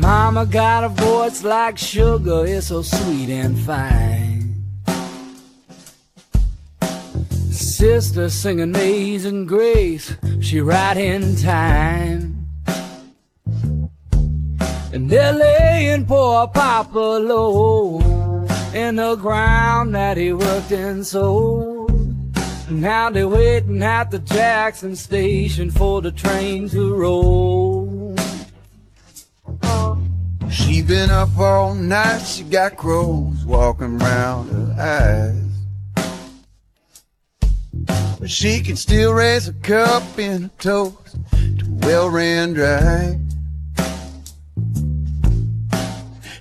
mama got a voice like sugar, it's so sweet and fine. Sister sing amazing grace, she right in time. And they're laying poor Papa low in the ground that he worked and sold. Now they're waiting at the Jackson station for the train to roll. She been up all night, she got crows walking round her eyes. But she can still raise a cup in a toast to well ran dry.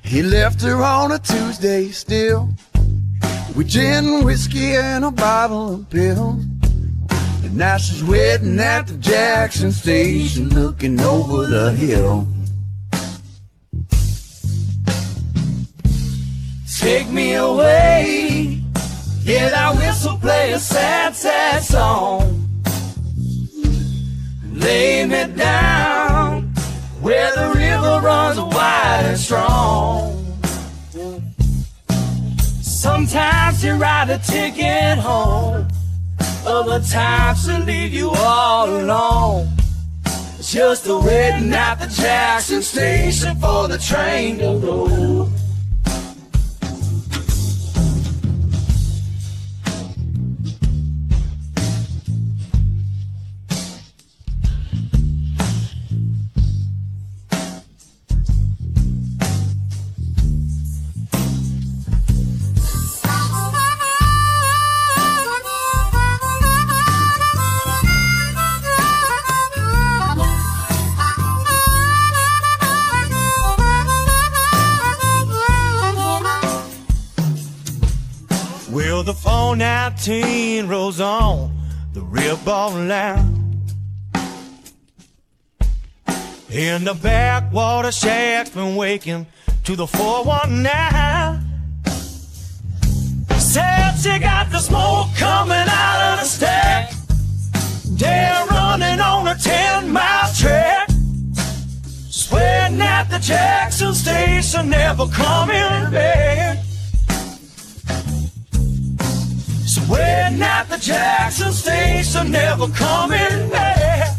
He left her on a Tuesday still with gin, whiskey, and a bottle of pills. And now she's waiting at the Jackson station looking over the hill. Take me away. Hear that whistle play a sad, sad song. Lay me down where the river runs wide and strong. Sometimes you write a ticket home, other times to leave you all alone. Just a waiting at the Jackson station for the train to go. Well, the 419 rolls on the real ball line. In the backwater shack's been waking to the 419. Said she got the smoke coming out of the stack. They're running on a 10 mile track. Sweating at the Jackson station, never coming back. Jackson station, never coming back.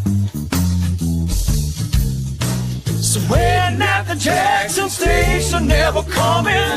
So when at the Jackson station, never coming.